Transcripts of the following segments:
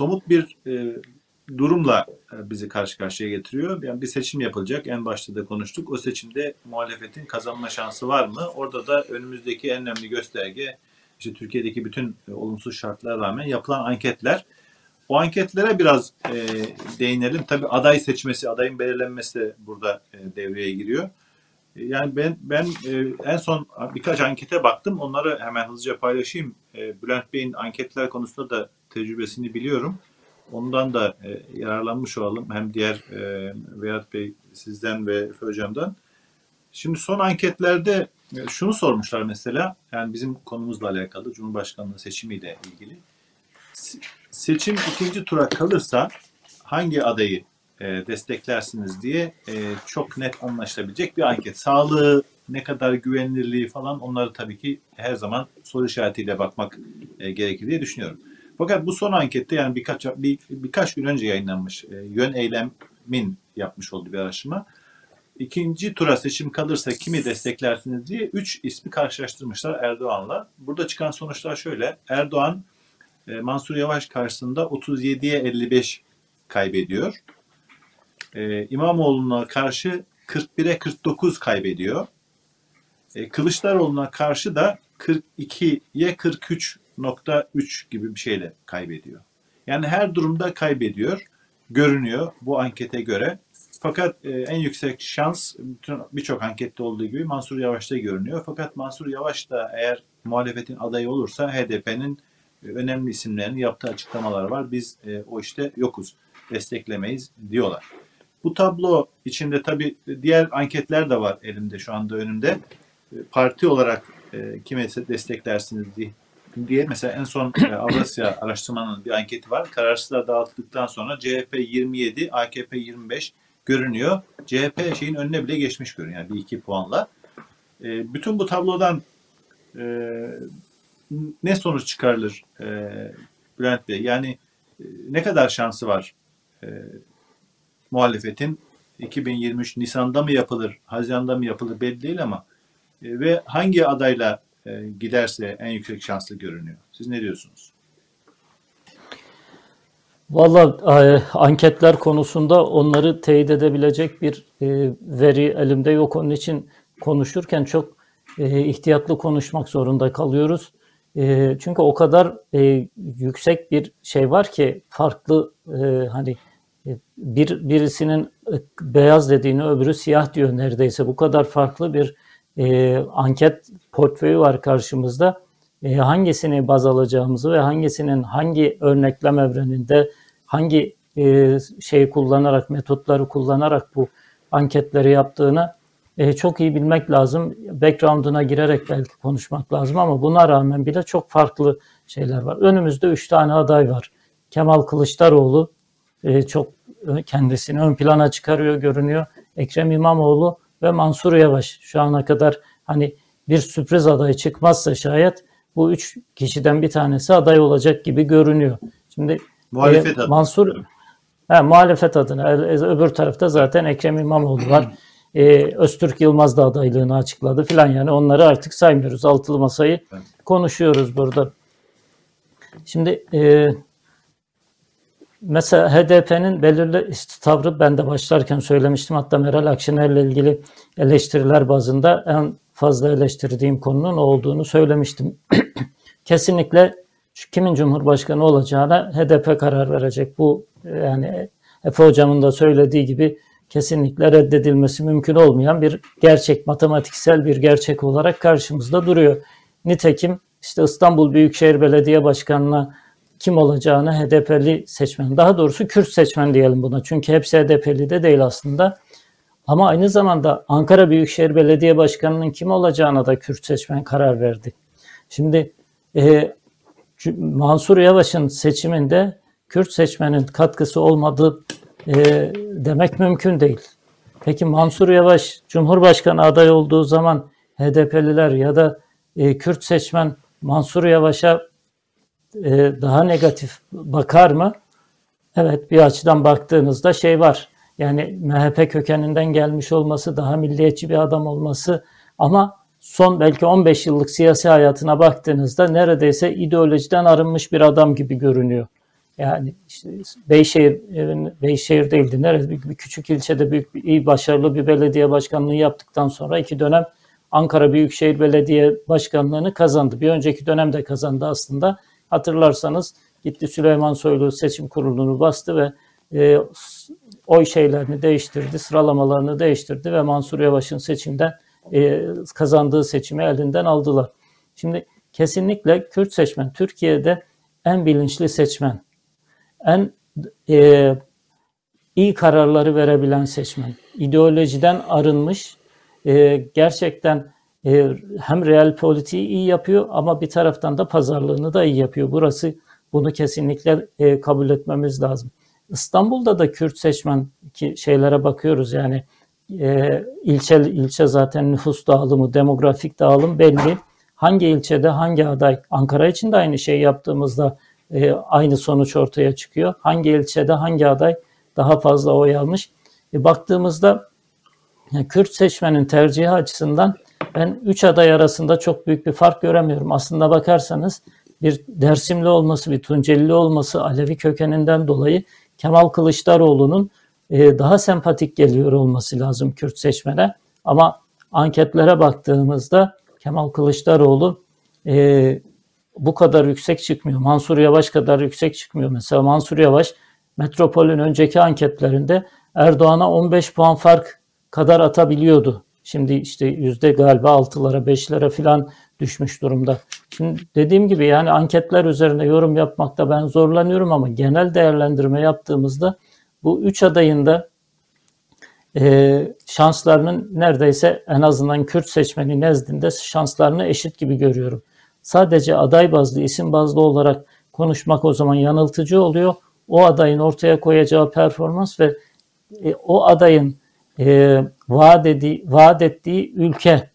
somut bir e, durumla e, bizi karşı karşıya getiriyor. Yani bir seçim yapılacak. En başta da konuştuk. O seçimde muhalefetin kazanma şansı var mı? Orada da önümüzdeki en önemli gösterge işte Türkiye'deki bütün e, olumsuz şartlara rağmen yapılan anketler. O anketlere biraz e, değinelim. Tabii aday seçmesi, adayın belirlenmesi de burada e, devreye giriyor. Yani ben ben e, en son birkaç ankete baktım. Onları hemen hızlıca paylaşayım. E, Bülent Bey'in anketler konusunda da tecrübesini biliyorum. Ondan da e, yararlanmış olalım. Hem diğer Vedat Bey sizden ve Hocam'dan. Şimdi son anketlerde şunu sormuşlar mesela. Yani bizim konumuzla alakalı Cumhurbaşkanlığı seçimiyle ilgili. Seçim ikinci tura kalırsa hangi adayı desteklersiniz diye e, çok net anlaşılabilecek bir anket. Sağlığı, ne kadar güvenilirliği falan onları tabii ki her zaman soru işaretiyle bakmak e, gerekir diye düşünüyorum. Fakat bu son ankette yani birkaç bir, birkaç gün önce yayınlanmış e, yön eylemin yapmış olduğu bir araştırma. İkinci tura seçim kalırsa kimi desteklersiniz diye üç ismi karşılaştırmışlar Erdoğan'la. Burada çıkan sonuçlar şöyle. Erdoğan e, Mansur Yavaş karşısında 37'ye 55 kaybediyor. E, İmamoğlu'na karşı 41'e 49 kaybediyor. E, Kılıçdaroğlu'na karşı da 42'ye 43.3 gibi bir şeyle kaybediyor. Yani her durumda kaybediyor. Görünüyor bu ankete göre. Fakat e, en yüksek şans birçok ankette olduğu gibi Mansur Yavaş'ta görünüyor. Fakat Mansur Yavaş da eğer muhalefetin adayı olursa HDP'nin e, önemli isimlerin yaptığı açıklamalar var. Biz e, o işte yokuz, desteklemeyiz diyorlar. Bu tablo içinde tabii diğer anketler de var elimde şu anda önümde. E, parti olarak e, kime desteklersiniz diye diye mesela en son e, Avrasya araştırmanın bir anketi var. Kararsızlar dağıtıldıktan sonra CHP 27, AKP 25 görünüyor. CHP şeyin önüne bile geçmiş görünüyor. Yani bir iki puanla. E, bütün bu tablodan e, ne sonuç çıkarılır e, Bülent Bey? Yani e, ne kadar şansı var e, muhalefetin 2023 Nisan'da mı yapılır, Haziran'da mı yapılır belli değil ama e, ve hangi adayla e, giderse en yüksek şanslı görünüyor. Siz ne diyorsunuz? Valla e, anketler konusunda onları teyit edebilecek bir e, veri elimde yok. Onun için konuşurken çok e, ihtiyatlı konuşmak zorunda kalıyoruz. E, çünkü o kadar e, yüksek bir şey var ki farklı e, hani bir birisinin e, beyaz dediğini öbürü siyah diyor neredeyse. Bu kadar farklı bir e, anket portföyü var karşımızda. E, hangisini baz alacağımızı ve hangisinin hangi örneklem evreninde hangi e, şey kullanarak, metotları kullanarak bu anketleri yaptığını e, çok iyi bilmek lazım. Background'una girerek belki konuşmak lazım ama buna rağmen bile çok farklı şeyler var. Önümüzde üç tane aday var. Kemal Kılıçdaroğlu e, çok kendisini ön plana çıkarıyor, görünüyor. Ekrem İmamoğlu ve Mansur Yavaş şu ana kadar hani bir sürpriz aday çıkmazsa şayet bu üç kişiden bir tanesi aday olacak gibi görünüyor. Şimdi muhalefet e, Mansur he, muhalefet adına öbür tarafta zaten Ekrem İmamoğlu var. E, Öztürk Yılmaz da adaylığını açıkladı filan yani onları artık saymıyoruz. Altılı masayı konuşuyoruz burada. Şimdi e, mesela HDP'nin belirli tavrı ben de başlarken söylemiştim. Hatta Meral Akşener'le ilgili eleştiriler bazında en fazla eleştirdiğim konunun olduğunu söylemiştim. Kesinlikle kimin cumhurbaşkanı olacağına HDP karar verecek. Bu yani Efe hocamın da söylediği gibi kesinlikle reddedilmesi mümkün olmayan bir gerçek, matematiksel bir gerçek olarak karşımızda duruyor. Nitekim işte İstanbul Büyükşehir Belediye Başkanı'na kim olacağını HDP'li seçmen, daha doğrusu Kürt seçmen diyelim buna. Çünkü hepsi HDP'li de değil aslında. Ama aynı zamanda Ankara Büyükşehir Belediye Başkanı'nın kim olacağına da Kürt seçmen karar verdi. Şimdi e, Mansur Yavaş'ın seçiminde Kürt seçmenin katkısı olmadığı e, demek mümkün değil. Peki Mansur Yavaş Cumhurbaşkanı aday olduğu zaman HDP'liler ya da e, Kürt seçmen Mansur Yavaş'a e, daha negatif bakar mı? Evet bir açıdan baktığınızda şey var. Yani MHP kökeninden gelmiş olması, daha milliyetçi bir adam olması ama son belki 15 yıllık siyasi hayatına baktığınızda neredeyse ideolojiden arınmış bir adam gibi görünüyor. Yani işte Beyşehir, Beyşehir değildi. Nerede? Bir, küçük ilçede büyük bir, iyi başarılı bir belediye başkanlığı yaptıktan sonra iki dönem Ankara Büyükşehir Belediye Başkanlığı'nı kazandı. Bir önceki dönemde kazandı aslında. Hatırlarsanız gitti Süleyman Soylu seçim kurulunu bastı ve e, oy şeylerini değiştirdi, sıralamalarını değiştirdi ve Mansur Yavaş'ın seçimden e, kazandığı seçimi elinden aldılar. Şimdi kesinlikle Kürt seçmen Türkiye'de en bilinçli seçmen, en e, iyi kararları verebilen seçmen, ideolojiden arınmış, e, gerçekten hem real politiği iyi yapıyor ama bir taraftan da pazarlığını da iyi yapıyor. Burası bunu kesinlikle e, kabul etmemiz lazım. İstanbul'da da Kürt seçmen ki şeylere bakıyoruz yani e, ilçe ilçe zaten nüfus dağılımı, demografik dağılım belli. Hangi ilçede hangi aday? Ankara için de aynı şey yaptığımızda e, aynı sonuç ortaya çıkıyor. Hangi ilçede hangi aday daha fazla oy almış? E, baktığımızda yani Kürt seçmenin tercihi açısından ben üç aday arasında çok büyük bir fark göremiyorum. Aslında bakarsanız bir Dersimli olması, bir Tuncelili olması Alevi kökeninden dolayı Kemal Kılıçdaroğlu'nun e, daha sempatik geliyor olması lazım Kürt seçmene. Ama anketlere baktığımızda Kemal Kılıçdaroğlu e, bu kadar yüksek çıkmıyor. Mansur Yavaş kadar yüksek çıkmıyor. Mesela Mansur Yavaş Metropol'ün önceki anketlerinde Erdoğan'a 15 puan fark kadar atabiliyordu. Şimdi işte yüzde galiba 6'lara 5'lere falan düşmüş durumda. Şimdi dediğim gibi yani anketler üzerine yorum yapmakta ben zorlanıyorum ama genel değerlendirme yaptığımızda bu üç adayın da e, şanslarının neredeyse en azından Kürt seçmeni nezdinde şanslarını eşit gibi görüyorum. Sadece aday bazlı, isim bazlı olarak konuşmak o zaman yanıltıcı oluyor. O adayın ortaya koyacağı performans ve e, o adayın e, vaat, edi, vaat ettiği ülke,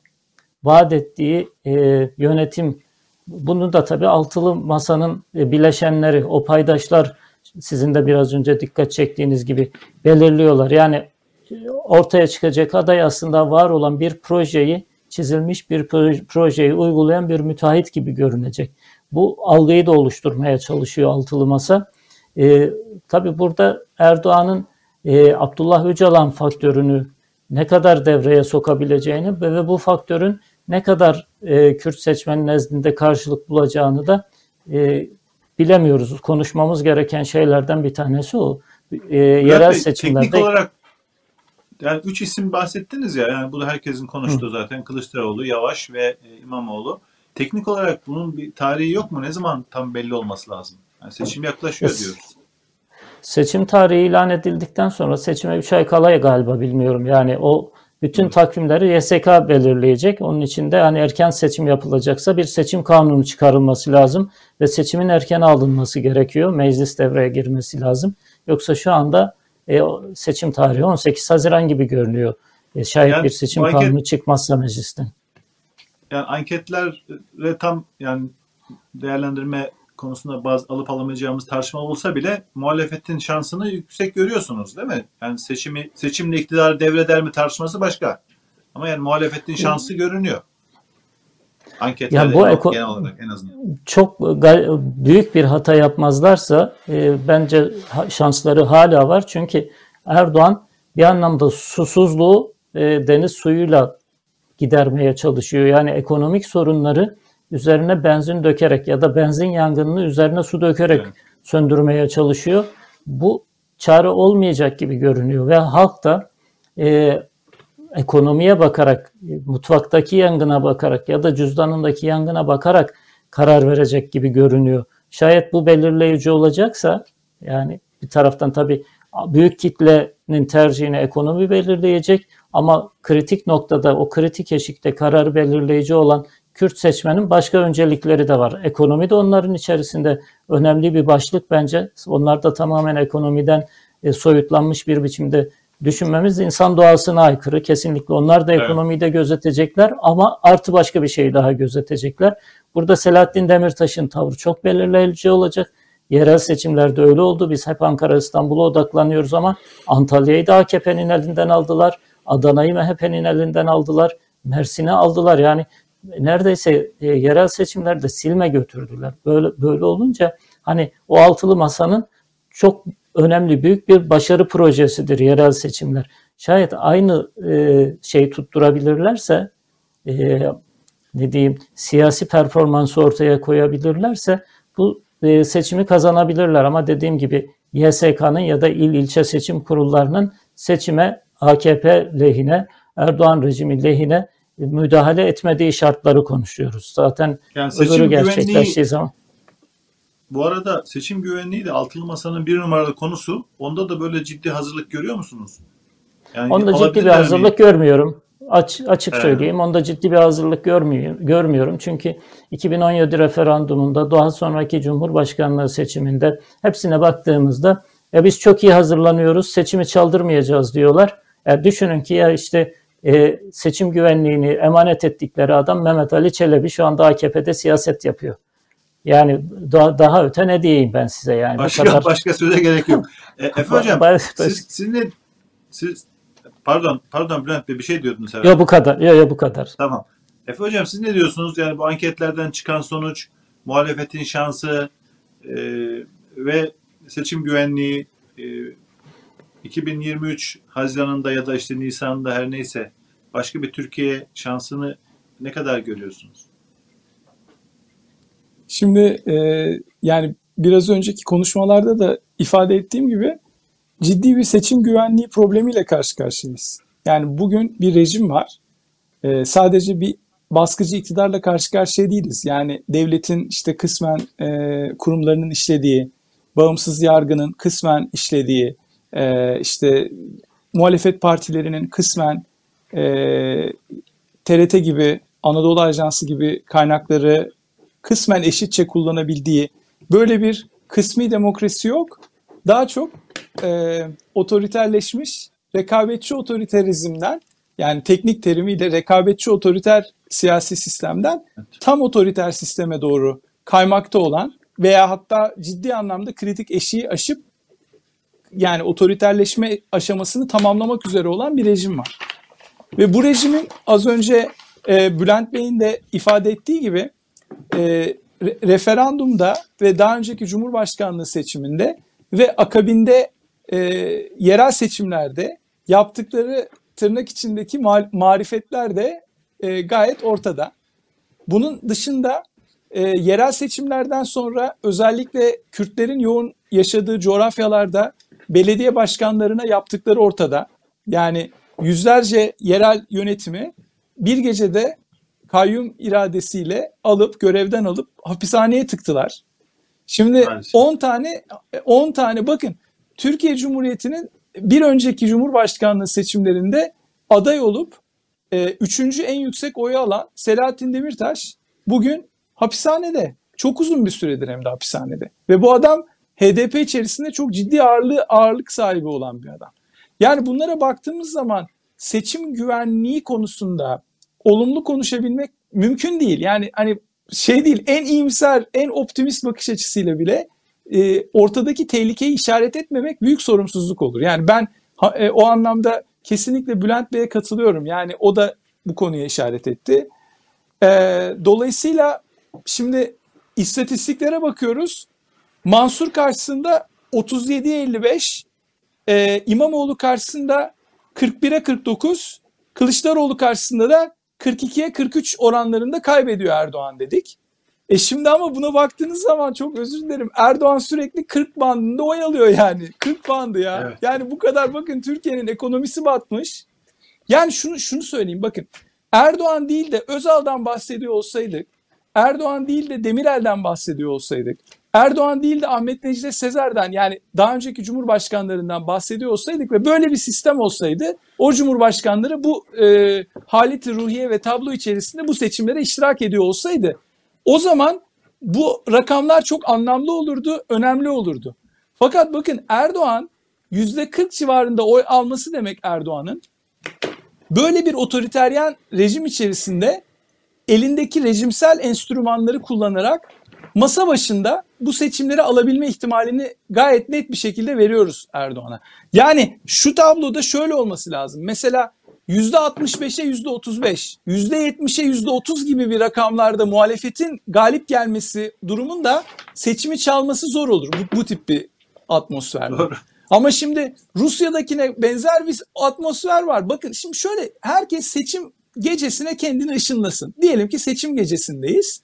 vaat ettiği e, yönetim, bunu da tabii altılı masanın e, bileşenleri, o paydaşlar sizin de biraz önce dikkat çektiğiniz gibi belirliyorlar. Yani e, ortaya çıkacak aday aslında var olan bir projeyi, çizilmiş bir projeyi uygulayan bir müteahhit gibi görünecek. Bu algıyı da oluşturmaya çalışıyor altılı masa. E, tabii burada Erdoğan'ın e, Abdullah Öcalan faktörünü ne kadar devreye sokabileceğini ve bu faktörün ne kadar e, Kürt seçmenin nezdinde karşılık bulacağını da e, bilemiyoruz. Konuşmamız gereken şeylerden bir tanesi o. E, yerel Bey, seçimlerde... Teknik olarak yani üç isim bahsettiniz ya yani bu da herkesin konuştuğu Hı. zaten Kılıçdaroğlu, Yavaş ve e, İmamoğlu. Teknik olarak bunun bir tarihi yok mu? Ne zaman tam belli olması lazım? Yani seçim yaklaşıyor diyoruz. Seçim tarihi ilan edildikten sonra seçime 3 ay kala galiba bilmiyorum. Yani o bütün takvimleri YSK belirleyecek. Onun için de hani erken seçim yapılacaksa bir seçim kanunu çıkarılması lazım ve seçimin erken alınması gerekiyor. Meclis devreye girmesi lazım. Yoksa şu anda e, seçim tarihi 18 Haziran gibi görünüyor. E, şayet yani, bir seçim anket, kanunu çıkmazsa meclisten. Yani anketlere tam yani değerlendirme konusunda bazı alıp alamayacağımız tartışma olsa bile muhalefetin şansını yüksek görüyorsunuz değil mi? Yani seçimi seçimle iktidarı devreder mi tartışması başka. Ama yani muhalefetin şansı görünüyor. Anketlerde yani bu eko- genel olarak en azından. Çok büyük bir hata yapmazlarsa e, bence şansları hala var. Çünkü Erdoğan bir anlamda susuzluğu e, deniz suyuyla gidermeye çalışıyor. Yani ekonomik sorunları üzerine benzin dökerek ya da benzin yangınını üzerine su dökerek evet. söndürmeye çalışıyor. Bu çare olmayacak gibi görünüyor ve halk da e, ekonomiye bakarak, mutfaktaki yangına bakarak ya da cüzdanındaki yangına bakarak karar verecek gibi görünüyor. Şayet bu belirleyici olacaksa yani bir taraftan tabii büyük kitlenin tercihini ekonomi belirleyecek ama kritik noktada o kritik eşikte karar belirleyici olan Kürt seçmenin başka öncelikleri de var. Ekonomi de onların içerisinde önemli bir başlık bence. Onlar da tamamen ekonomiden e, soyutlanmış bir biçimde düşünmemiz insan doğasına aykırı. Kesinlikle onlar da ekonomiyi de gözetecekler ama artı başka bir şey daha gözetecekler. Burada Selahattin Demirtaş'ın tavrı çok belirleyici olacak. Yerel seçimlerde öyle oldu. Biz hep Ankara İstanbul'a odaklanıyoruz ama Antalya'yı da AKP'nin elinden aldılar. Adana'yı MHP'nin elinden aldılar. Mersin'i aldılar. Yani neredeyse e, yerel seçimlerde silme götürdüler. Böyle böyle olunca Hani o altılı masanın çok önemli büyük bir başarı projesidir yerel seçimler. Şayet aynı şey tutturabilirlerse e, ne diyeyim siyasi performansı ortaya koyabilirlerse bu seçimi kazanabilirler ama dediğim gibi YSK'nın ya da il ilçe seçim kurullarının seçime AKP lehine Erdoğan rejimi lehine müdahale etmediği şartları konuşuyoruz. Zaten Yani seçim gerçekleştiği zaman bu arada seçim güvenliği de altılı masanın bir numaralı konusu. Onda da böyle ciddi hazırlık görüyor musunuz? Yani onda ciddi bir alabilirler mi? hazırlık görmüyorum. Aç, açık Evet. söyleyeyim. Onda ciddi bir hazırlık görmüyorum, görmüyorum. Çünkü 2017 referandumunda daha sonraki Cumhurbaşkanlığı seçiminde hepsine baktığımızda ya biz çok iyi hazırlanıyoruz, seçimi çaldırmayacağız diyorlar. E, düşünün ki ya işte e, seçim güvenliğini emanet ettikleri adam Mehmet Ali Çelebi şu anda AKP'de siyaset yapıyor. Yani daha, daha öte ne diyeyim ben size yani Başka başka söze gerek yok. E, Efe hocam siz, siz ne siz pardon pardon Bülent Bey bir şey diyordunuz herhalde. Yok bu kadar. Yok yok bu kadar. Tamam. Efe hocam siz ne diyorsunuz? Yani bu anketlerden çıkan sonuç, muhalefetin şansı e, ve seçim güvenliği e, 2023 Haziran'ında ya da işte Nisan'da her neyse başka bir Türkiye şansını ne kadar görüyorsunuz? Şimdi e, yani biraz önceki konuşmalarda da ifade ettiğim gibi ciddi bir seçim güvenliği problemiyle karşı karşıyayız. Yani bugün bir rejim var. E, sadece bir baskıcı iktidarla karşı karşıya değiliz. Yani devletin işte kısmen e, kurumlarının işlediği, bağımsız yargının kısmen işlediği, e, işte muhalefet partilerinin kısmen e, TRT gibi, Anadolu Ajansı gibi kaynakları kısmen eşitçe kullanabildiği böyle bir kısmi demokrasi yok. Daha çok e, otoriterleşmiş rekabetçi otoriterizmden yani teknik terimiyle rekabetçi otoriter siyasi sistemden tam otoriter sisteme doğru kaymakta olan veya hatta ciddi anlamda kritik eşiği aşıp yani otoriterleşme aşamasını tamamlamak üzere olan bir rejim var. Ve bu rejimin az önce e, Bülent Bey'in de ifade ettiği gibi e, re- referandumda ve daha önceki Cumhurbaşkanlığı seçiminde ve akabinde e, yerel seçimlerde yaptıkları tırnak içindeki ma- marifetler de e, gayet ortada. Bunun dışında e, yerel seçimlerden sonra özellikle Kürtlerin yoğun yaşadığı coğrafyalarda belediye başkanlarına yaptıkları ortada. Yani yüzlerce yerel yönetimi bir gecede kayyum iradesiyle alıp görevden alıp hapishaneye tıktılar. Şimdi Maalesef. 10 tane 10 tane bakın Türkiye Cumhuriyeti'nin bir önceki Cumhurbaşkanlığı seçimlerinde aday olup e, üçüncü en yüksek oyu alan Selahattin Demirtaş bugün hapishanede. Çok uzun bir süredir hem de hapishanede. Ve bu adam HDP içerisinde çok ciddi ağırlığı, ağırlık sahibi olan bir adam. Yani bunlara baktığımız zaman seçim güvenliği konusunda olumlu konuşabilmek mümkün değil. Yani hani şey değil en iyimser, en optimist bakış açısıyla bile e, ortadaki tehlikeyi işaret etmemek büyük sorumsuzluk olur. Yani ben e, o anlamda kesinlikle Bülent Bey'e katılıyorum. Yani o da bu konuya işaret etti. E, dolayısıyla şimdi istatistiklere bakıyoruz. Mansur karşısında 37'ye 55, e, İmamoğlu karşısında 41'e 49, Kılıçdaroğlu karşısında da 42'ye 43 oranlarında kaybediyor Erdoğan dedik. E şimdi ama buna baktığınız zaman çok özür dilerim. Erdoğan sürekli 40 bandında oy alıyor yani. 40 bandı ya. Evet. Yani bu kadar bakın Türkiye'nin ekonomisi batmış. Yani şunu şunu söyleyeyim bakın. Erdoğan değil de Özal'dan bahsediyor olsaydık, Erdoğan değil de Demirel'den bahsediyor olsaydık, Erdoğan değil de Ahmet Necdet Sezer'den yani daha önceki cumhurbaşkanlarından bahsediyor olsaydık ve böyle bir sistem olsaydı o cumhurbaşkanları bu e, haleti ruhiye ve tablo içerisinde bu seçimlere iştirak ediyor olsaydı o zaman bu rakamlar çok anlamlı olurdu, önemli olurdu. Fakat bakın Erdoğan %40 civarında oy alması demek Erdoğan'ın böyle bir otoriteryen rejim içerisinde elindeki rejimsel enstrümanları kullanarak masa başında bu seçimleri alabilme ihtimalini gayet net bir şekilde veriyoruz Erdoğan'a. Yani şu tabloda şöyle olması lazım. Mesela %65'e %35, %70'e %30 gibi bir rakamlarda muhalefetin galip gelmesi durumunda seçimi çalması zor olur bu, bu tip bir atmosferde. Doğru. Ama şimdi Rusya'dakine benzer bir atmosfer var. Bakın şimdi şöyle herkes seçim gecesine kendini ışınlasın. Diyelim ki seçim gecesindeyiz.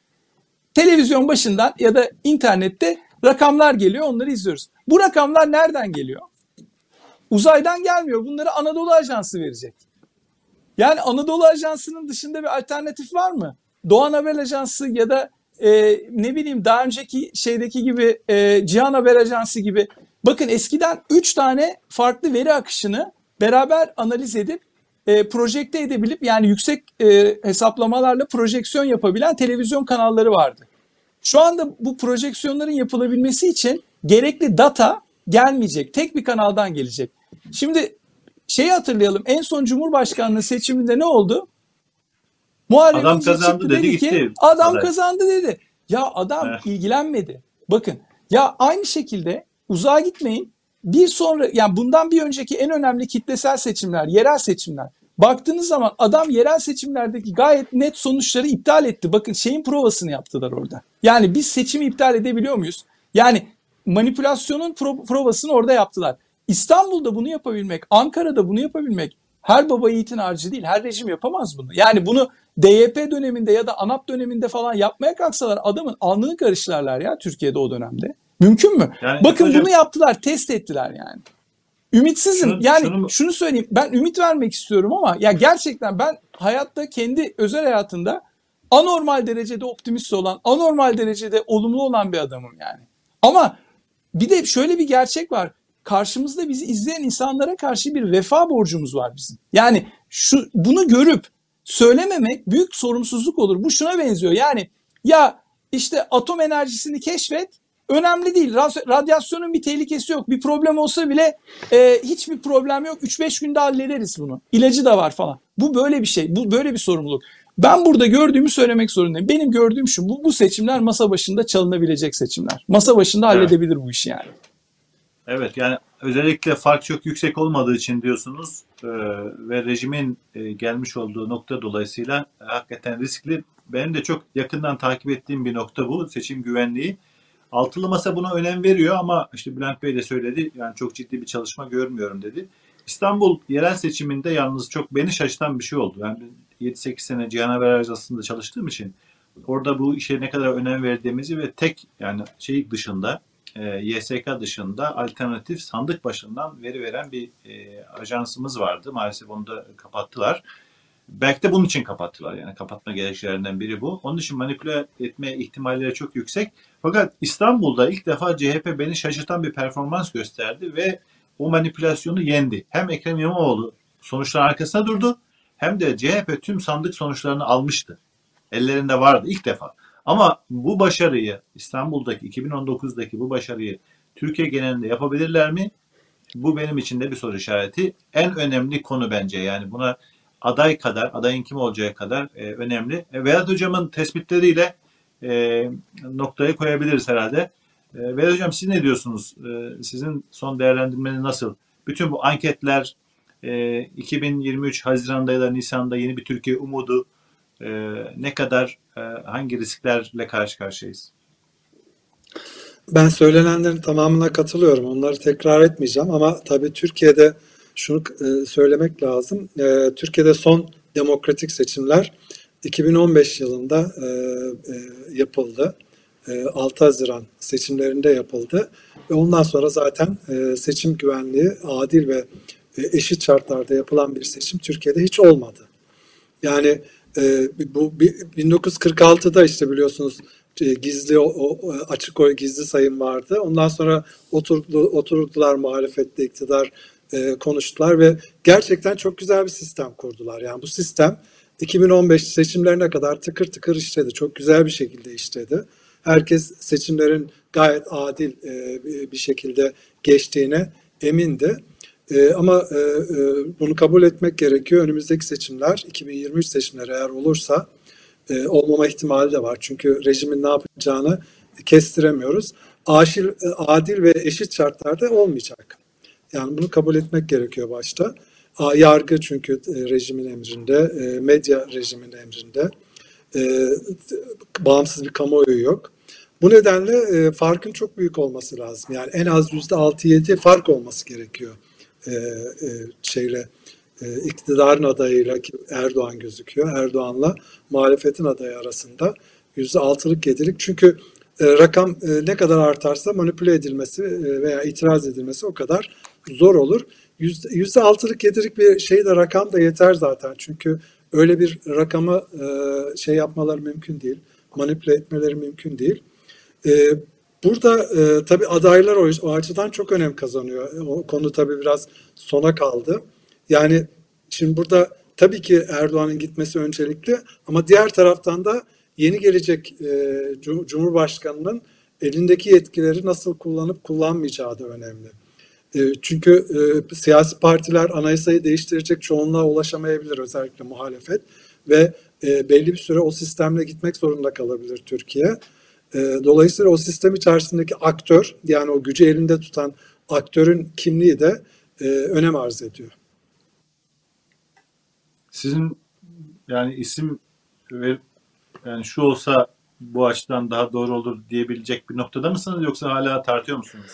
Televizyon başından ya da internette rakamlar geliyor onları izliyoruz. Bu rakamlar nereden geliyor? Uzaydan gelmiyor. Bunları Anadolu Ajansı verecek. Yani Anadolu Ajansı'nın dışında bir alternatif var mı? Doğan Haber Ajansı ya da e, ne bileyim daha önceki şeydeki gibi e, Cihan Haber Ajansı gibi. Bakın eskiden 3 tane farklı veri akışını beraber analiz edip e, projekte edebilip yani yüksek e, hesaplamalarla projeksiyon yapabilen televizyon kanalları vardı. Şu anda bu projeksiyonların yapılabilmesi için gerekli data gelmeyecek. Tek bir kanaldan gelecek. Şimdi şeyi hatırlayalım. En son Cumhurbaşkanlığı seçiminde ne oldu? Muharrem Adam kazandı çıktı dedi, ki, gitti. Adam Aday. kazandı dedi. Ya adam Evet. ilgilenmedi. Bakın ya aynı şekilde uzağa gitmeyin. Bir sonra yani bundan bir önceki en önemli kitlesel seçimler, yerel seçimler. Baktığınız zaman adam yerel seçimlerdeki gayet net sonuçları iptal etti. Bakın şeyin provasını yaptılar orada. Yani biz seçimi iptal edebiliyor muyuz? Yani manipülasyonun pro- provasını orada yaptılar. İstanbul'da bunu yapabilmek, Ankara'da bunu yapabilmek her baba yiğitin harcı değil. Her rejim yapamaz bunu. Yani bunu DYP döneminde ya da ANAP döneminde falan yapmaya kalksalar adamın alnını karışlarlar ya Türkiye'de o dönemde. Mümkün mü? Yani Bakın hocam- bunu yaptılar, test ettiler yani. Ümitsizim. Şunu- yani şunu- şunu söyleyeyim. Ben ümit vermek istiyorum ama ya gerçekten ben hayatta kendi özel hayatında anormal derecede optimist olan, anormal derecede olumlu olan bir adamım yani. Ama bir de şöyle bir gerçek var. Karşımızda bizi izleyen insanlara karşı bir vefa borcumuz var bizim. Yani şu bunu görüp söylememek büyük sorumsuzluk olur. Bu şuna benziyor. Yani ya işte atom enerjisini keşfet önemli değil. Ra- Radyasyonun bir tehlikesi yok. Bir problem olsa bile e, hiçbir problem yok. 3-5 günde hallederiz bunu. İlacı da var falan. Bu böyle bir şey. Bu böyle bir sorumluluk. Ben burada gördüğümü söylemek zorundayım. Benim gördüğüm şu. Bu, bu seçimler masa başında çalınabilecek seçimler. Masa başında Evet. halledebilir bu işi yani. Evet yani özellikle fark çok yüksek olmadığı için diyorsunuz e, ve rejimin e, gelmiş olduğu nokta dolayısıyla hakikaten riskli. Benim de çok yakından takip ettiğim bir nokta bu seçim güvenliği. Altılı masa buna önem veriyor ama işte Bülent Bey de söyledi yani çok ciddi bir çalışma görmüyorum dedi. İstanbul yerel seçiminde yalnız çok beni şaşırtan bir şey oldu. Ben 7-8 sene Cihan Haber Ajansı'nda çalıştığım için orada bu işe ne kadar önem verdiğimizi ve tek yani şey dışında e, YSK dışında alternatif sandık başından veri veren bir e, ajansımız vardı. Maalesef onu da kapattılar. Belki de bunun için kapattılar. Yani kapatma gerekçelerinden biri bu. Onun için manipüle etme ihtimalleri çok yüksek. Fakat İstanbul'da ilk defa CHP beni şaşırtan bir performans gösterdi ve o manipülasyonu yendi. Hem Ekrem İmamoğlu sonuçların arkasında durdu hem de CHP tüm sandık sonuçlarını almıştı. Ellerinde vardı ilk defa. Ama bu başarıyı İstanbul'daki 2019'daki bu başarıyı Türkiye genelinde yapabilirler mi? Bu benim için de bir soru işareti. En önemli konu bence yani buna aday kadar, adayın kim olacağı kadar e, önemli. E, Vedat Hocam'ın tespitleriyle e, noktayı koyabiliriz herhalde. E, Vedat Hocam siz ne diyorsunuz? E, sizin son değerlendirmeniz nasıl? Bütün bu anketler e, 2023 Haziran'da ya da Nisan'da yeni bir Türkiye umudu e, ne kadar e, hangi risklerle karşı karşıyayız? Ben söylenenlerin tamamına katılıyorum. Onları tekrar etmeyeceğim ama tabii Türkiye'de şunu e, söylemek lazım. E, Türkiye'de son demokratik seçimler 2015 yılında e, e, yapıldı. E, 6 Haziran seçimlerinde yapıldı. Ve ondan sonra zaten e, seçim güvenliği adil ve e, eşit şartlarda yapılan bir seçim Türkiye'de hiç olmadı. Yani e, bu bi- 1946'da işte biliyorsunuz e, gizli o, o- açık oy gizli sayım vardı. Ondan sonra oturdu, oturdular muhalefette iktidar e, konuştular ve gerçekten çok güzel bir sistem kurdular. Yani bu sistem 2015 seçimlerine kadar tıkır tıkır işledi. Çok güzel bir şekilde işledi. Herkes seçimlerin gayet adil e, bir şekilde geçtiğine emindi. E, ama e, e, bunu kabul etmek gerekiyor. Önümüzdeki seçimler, 2023 seçimleri eğer olursa e, olmama ihtimali de var. Çünkü rejimin ne yapacağını kestiremiyoruz. Aşil, e, adil ve eşit şartlarda olmayacak. Yani bunu kabul etmek gerekiyor başta. Yargı çünkü e, rejimin emrinde, e, medya rejimin emrinde. E, bağımsız bir kamuoyu yok. Bu nedenle farkın çok büyük olması lazım. Yani en az yüzde 6-7 fark olması gerekiyor şeyle iktidarın adayıyla ki Erdoğan gözüküyor. Erdoğan'la muhalefetin adayı arasında yüzde altılık yedilik. Çünkü rakam ne kadar artarsa manipüle edilmesi veya itiraz edilmesi o kadar zor olur. Yüzde altılık yedilik bir şey de rakam da yeter zaten. Çünkü öyle bir rakamı e, şey yapmaları mümkün değil. Manipüle etmeleri mümkün değil. E, burada e, tabii adaylar o, o açıdan çok önem kazanıyor. O konu tabii biraz sona kaldı. Yani şimdi burada tabii ki Erdoğan'ın gitmesi öncelikli ama diğer taraftan da yeni gelecek e, Cumhurbaşkanı'nın elindeki yetkileri nasıl kullanıp kullanmayacağı da önemli. E, çünkü e, siyasi partiler anayasayı değiştirecek çoğunluğa ulaşamayabilir özellikle muhalefet ve e, belli bir süre o sistemle gitmek zorunda kalabilir Türkiye. dolayısıyla o sistem içerisindeki aktör yani o gücü elinde tutan aktörün kimliği de önem arz ediyor. Sizin yani isim ve yani şu olsa bu açıdan daha doğru olur diyebilecek bir noktada mısınız yoksa hala tartıyor musunuz?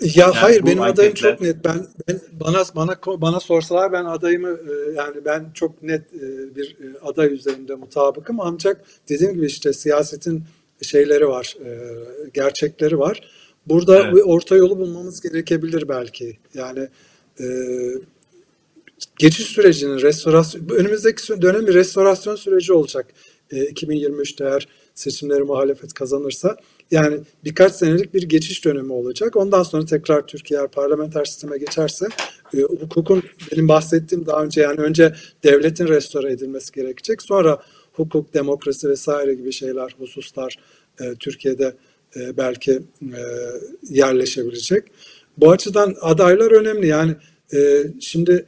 Ya yani hayır benim adayım çok net. Ben, ben bana bana bana sorsalar ben adayımı e, yani ben çok net e, bir e, aday üzerinde mutabıkım ancak dediğim gibi işte siyasetin şeyleri var, gerçekleri var. Burada evet. bir orta yolu bulmamız gerekebilir belki. Yani geçiş sürecinin restorasyon önümüzdeki dönem bir restorasyon süreci olacak. 2023'te eğer seçimleri muhalefet kazanırsa yani birkaç senelik bir geçiş dönemi olacak. Ondan sonra tekrar Türkiye parlamenter sisteme geçerse e, hukukun benim bahsettiğim daha önce yani önce devletin restore edilmesi gerekecek. Sonra hukuk, demokrasi vesaire gibi şeyler, hususlar e, Türkiye'de e, belki e, yerleşebilecek. Bu açıdan adaylar önemli. Yani e, şimdi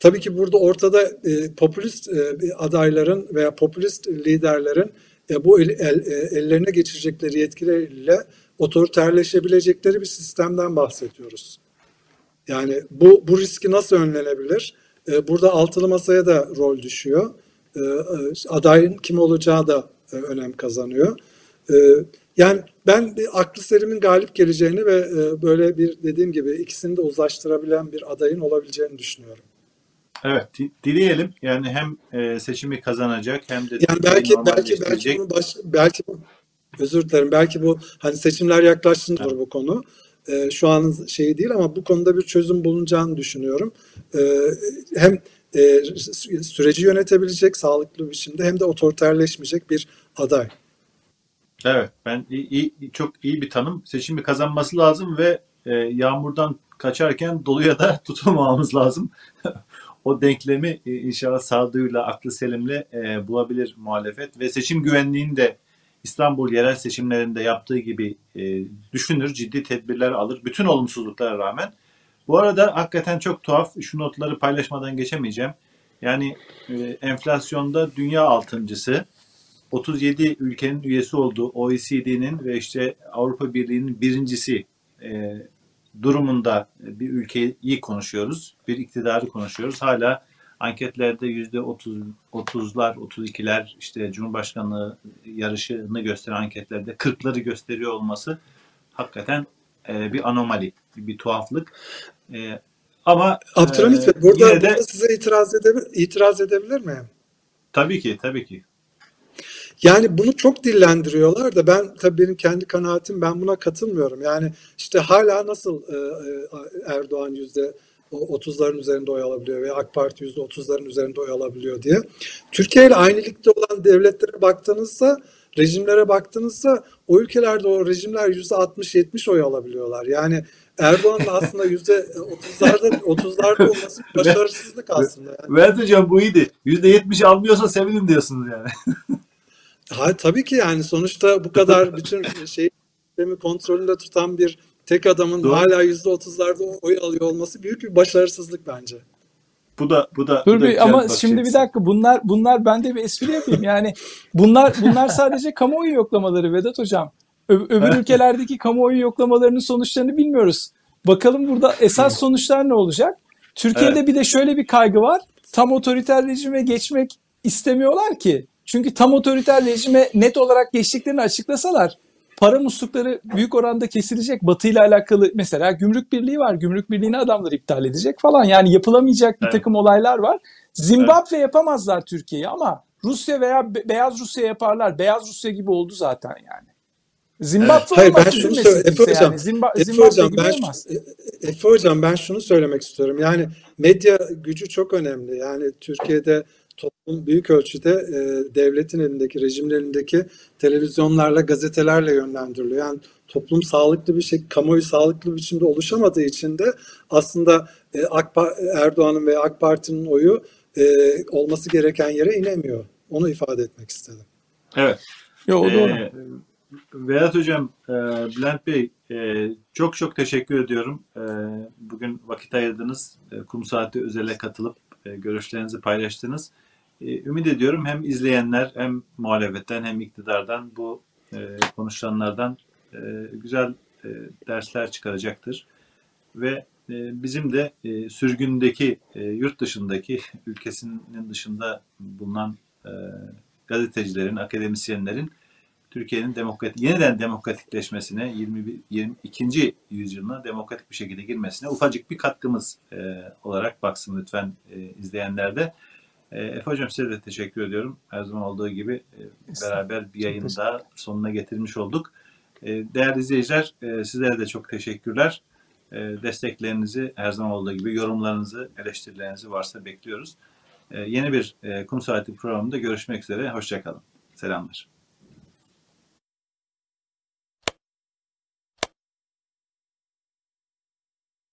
tabii ki burada ortada e, popülist e, adayların veya popülist liderlerin bu el, el, e, ellerine geçirecekleri yetkilerle otoriterleşebilecekleri bir sistemden bahsediyoruz. Yani bu, bu riski nasıl önlenebilir? E, burada altılı masaya da rol düşüyor. E, adayın kim olacağı da önem kazanıyor. Yani ben aklı serimin galip geleceğini ve böyle bir dediğim gibi ikisini de uzlaştırabilen bir adayın olabileceğini düşünüyorum. Evet, dileyelim. Yani hem e, seçimi kazanacak hem de yani belki belki belki bunu baş, belki bu, özür dilerim. Belki bu hani seçimler yaklaştığında evet. bu konu. E, şu an şeyi değil ama bu konuda bir çözüm bulunacağını düşünüyorum. E, hem e, süreci yönetebilecek sağlıklı bir biçimde hem de otoriterleşmeyecek bir aday. Evet, ben iyi, iyi, çok iyi bir tanım. Seçimi kazanması lazım ve e, yağmurdan kaçarken doluya da tutulmamamız lazım. o denklemi e, inşallah sağduyuyla, aklı selimle e, bulabilir muhalefet ve seçim güvenliğini de İstanbul yerel seçimlerinde yaptığı gibi e, düşünür, ciddi tedbirler alır bütün olumsuzluklara rağmen. Bu arada hakikaten çok tuhaf, şu notları paylaşmadan geçemeyeceğim. Yani e, enflasyonda dünya altıncısı, 37 ülkenin üyesi olduğu OECD'nin ve işte Avrupa Birliği'nin birincisi e, durumunda bir ülkeyi konuşuyoruz. Bir iktidarı konuşuyoruz. Hala anketlerde yüzde 30, 30'lar, 32'ler işte Cumhurbaşkanlığı yarışını gösteren anketlerde 40'ları gösteriyor olması hakikaten e, bir anomali, bir, tuhaflık. E, ama Abdülhamit e, burada, de, burada size itiraz, edebilir, itiraz edebilir miyim? Tabii ki, tabii ki. Yani bunu çok dillendiriyorlar da ben tabii benim kendi kanaatim ben buna katılmıyorum. Yani işte hala nasıl e, e, Erdoğan yüzde 30'ların üzerinde oy alabiliyor veya AK Parti yüzde 30'ların üzerinde oy alabiliyor diye. Türkiye ile aynı ligde olan devletlere baktığınızda rejimlere baktığınızda o ülkelerde o rejimler yüzde 60-70 oy alabiliyorlar. Yani Erdoğan'ın aslında yüzde 30'larda 30'larda olması başarısızlık aslında. Yani. Vedat Hocam bu iyiydi. Yüzde 70 almıyorsa sevinim diyorsunuz yani. Ha, tabii ki yani sonuçta bu kadar bütün şey sistemi kontrolünde tutan bir tek adamın Doğru. hala yüzde otuzlarda oy alıyor olması büyük bir başarısızlık bence. Bu da bu da Dur bu da bir ama şimdi bir dakika bunlar bunlar ben de bir espri yapayım. Yani bunlar bunlar sadece kamuoyu yoklamaları Vedat hocam. Ö- öbür ülkelerdeki kamuoyu yoklamalarının sonuçlarını bilmiyoruz. Bakalım burada esas sonuçlar ne olacak? Türkiye'de Evet. bir de şöyle bir kaygı var. Tam otoriter rejime geçmek istemiyorlar ki. Çünkü tam otoriter rejime net olarak geçtiklerini açıklasalar para muslukları büyük oranda kesilecek. Batı ile alakalı mesela gümrük birliği var. Gümrük birliğini adamlar iptal edecek falan. Yani yapılamayacak bir Evet. takım olaylar var. Zimbabwe yapamazlar Türkiye'yi ama Rusya veya Be- Beyaz Rusya yaparlar. Beyaz Rusya gibi oldu zaten yani. Zimbabwe Hayır ben şunu hocam, yani. Zimba- Zimbabwe hocam gibi ben olmaz. Efe hocam ben şunu söylemek istiyorum. Yani medya gücü çok önemli. Yani Türkiye'de toplum büyük ölçüde e, devletin elindeki, rejimin elindeki televizyonlarla, gazetelerle yönlendiriliyor. Yani toplum sağlıklı bir şey, kamuoyu sağlıklı bir biçimde oluşamadığı için de aslında e, Erdoğan'ın ve AK Parti'nin oyu e, olması gereken yere inemiyor. Onu ifade etmek istedim. Evet. Yo, o doğru. Ee, Vedat Hocam, e, Bülent Bey e, çok çok teşekkür ediyorum. E, Bugün vakit ayırdınız. E, Kum Saati Özel'e katılıp e, görüşlerinizi paylaştınız. E, Ümit ediyorum hem izleyenler hem muhalefetten hem iktidardan bu e, konuşulanlardan e, güzel e, dersler çıkaracaktır. Ve bizim de sürgündeki, yurt dışındaki, ülkesinin dışında bulunan gazetecilerin, akademisyenlerin Türkiye'nin demokratik, yeniden demokratikleşmesine, 21, 22. yüzyılına demokratik bir şekilde girmesine ufacık bir katkımız e, olarak baksın lütfen e, izleyenler de. E, Efe Hocam size de teşekkür ediyorum. Her zaman olduğu gibi e, beraber bir yayın daha sonuna getirmiş olduk. E, değerli izleyiciler e, sizlere de çok teşekkürler. E, desteklerinizi her zaman olduğu gibi yorumlarınızı, eleştirilerinizi varsa bekliyoruz. E, yeni bir e, Kum Saati programında görüşmek üzere. Hoşçakalın. Selamlar.